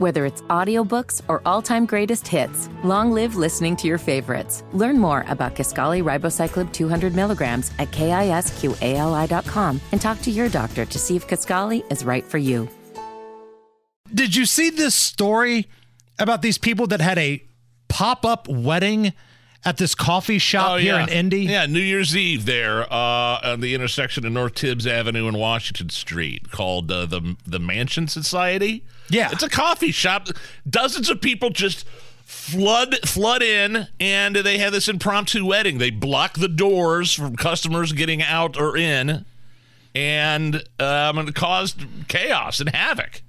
Whether it's audiobooks or all-time greatest hits, long live listening to your favorites. Learn more about Kisqali Ribociclib 200 milligrams at kisqali.com and talk to your doctor to see if Kisqali is right for you. Did you see this story about these people that had a pop-up wedding at this coffee shop Oh, here yeah. in Indy? Yeah, New Year's Eve there uh, on the intersection of North Tibbs Avenue and Washington Street, called uh, the the Mansion Society. Yeah. it's a coffee shop. Dozens of people just flood flood in, and they have this impromptu wedding. They block the doors from customers getting out or in, and um, it caused chaos and havoc.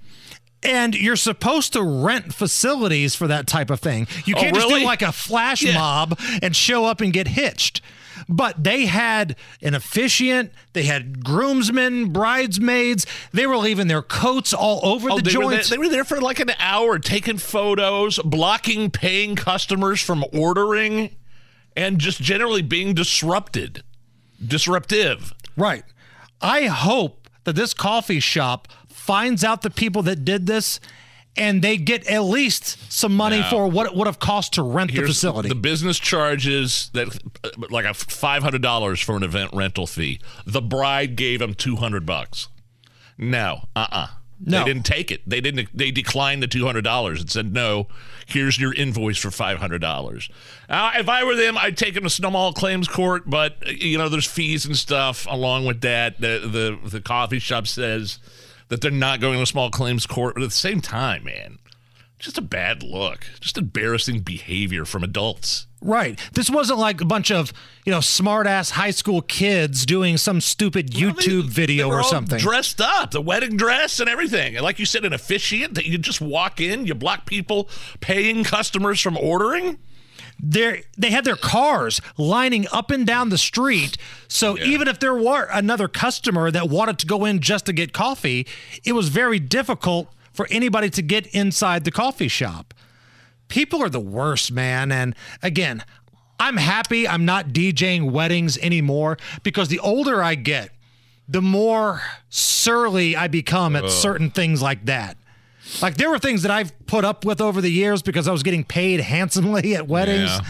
And you're supposed to rent facilities for that type of thing. You Oh, can't just really? do like a flash Yeah. mob and show up and get hitched. But they had an officiant, they had groomsmen, bridesmaids. They were leaving their coats all over oh, the Oh, they were, there, joints. they were there for like an hour taking photos, blocking paying customers from ordering, and just generally being disrupted. Disruptive. Right. I hope that this coffee shop finds out the people that did this and they get at least some money No. for what it would have cost to rent the facility. The business charges that uh, like a five hundred dollars for an event rental fee. The bride gave him two hundred bucks. No, uh, uh No. They didn't take it. They didn't. They declined the two hundred dollars and said, "No, here's your invoice for five hundred dollars." Uh, if I were them, I'd take them to small claims court, but uh, you know, there's fees and stuff along with that. The the the coffee shop says that they're not going to small claims court, but at the same time, man, just a bad look, just embarrassing behavior from adults. right. This wasn't like a bunch of, you know, smart ass high school kids doing some stupid YouTube video They were or all something. Dressed up, the wedding dress and everything. And like you said, an officiant that you just walk in, you block people paying customers from ordering. They they had their cars lining up and down the street. So even if there were another customer that wanted to go in just to get coffee, it was very difficult for anybody to get inside the coffee shop. People are the worst, man. And again, I'm happy I'm not DJing weddings anymore because the older I get, the more surly I become at certain things like that. Like there were things that I've put up with over the years because I was getting paid handsomely at weddings. Yeah.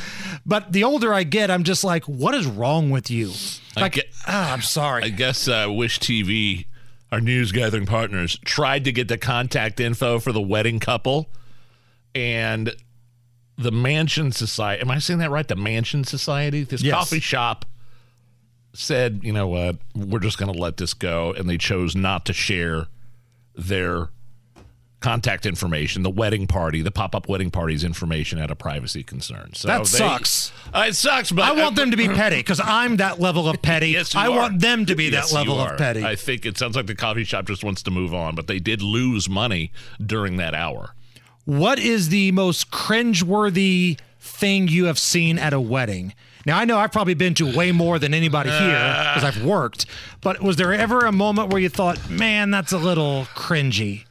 But the older I get, I'm just like, what is wrong with you? I Like, ah, I'm sorry. I guess uh, WISH-TV, our news gathering partners, tried to get the contact info for the wedding couple, and the Mansion Society. Am I saying that right? The Mansion Society, this Yes. coffee shop, said, you know what, we're just going to let this go, and they chose not to share their contact information, the wedding party, the pop-up wedding party's information out of privacy concerns. So That they- sucks. Uh, it sucks, but I want them to be petty because I'm that level of petty. Yes, you I are. want them to be Yes, that level of petty. I think it sounds like the coffee shop just wants to move on, but they did lose money during that hour. What is the most cringeworthy thing you have seen at a wedding? Now I know I've probably been to way more than anybody here because I've worked, but was there ever a moment where you thought, "Man, that's a little cringy"?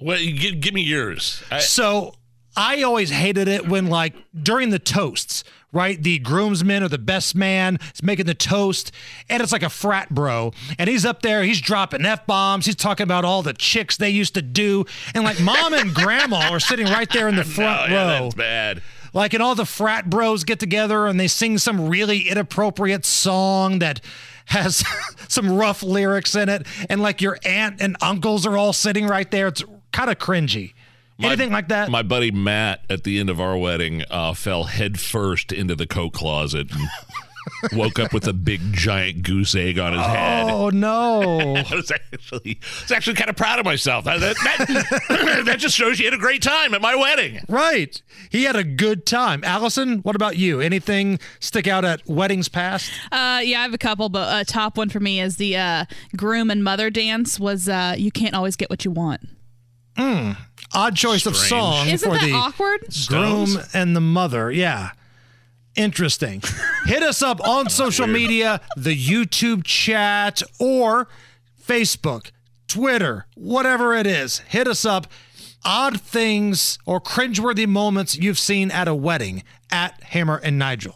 Well, give, give me yours. I, So I always hated it when, like, during the toasts, right? The groomsman or the best man is making the toast, and it's like a frat bro, and he's up there, he's dropping f bombs, he's talking about all the chicks they used to do, and like mom and grandma are sitting right there in the no, front yeah, row. that's bad. Like, and all the frat bros get together and they sing some really inappropriate song that has some rough lyrics in it. And like your aunt and uncles are all sitting right there. It's kind of cringy. My- Anything like that? My buddy Matt at the end of our wedding uh, fell headfirst into the coat closet and woke up with a big giant goose egg on his head. oh, no. I was actually, I was actually kind of proud of myself. That, that, that just shows you had a great time at my wedding. right. He had a good time. Allison, what about you? Anything stick out at weddings past? Uh, yeah, I have a couple, but a top one for me is the uh, groom and mother dance. Was uh, you can't always get what you want. Mm. Odd choice of song Isn't for that the awkward? groom Stones? and the mother. Yeah. Interesting. Hit us up on social media, the YouTube chat, or Facebook, Twitter, whatever it is. Hit us up. Odd things or cringeworthy moments you've seen at a wedding at Hammer and Nigel.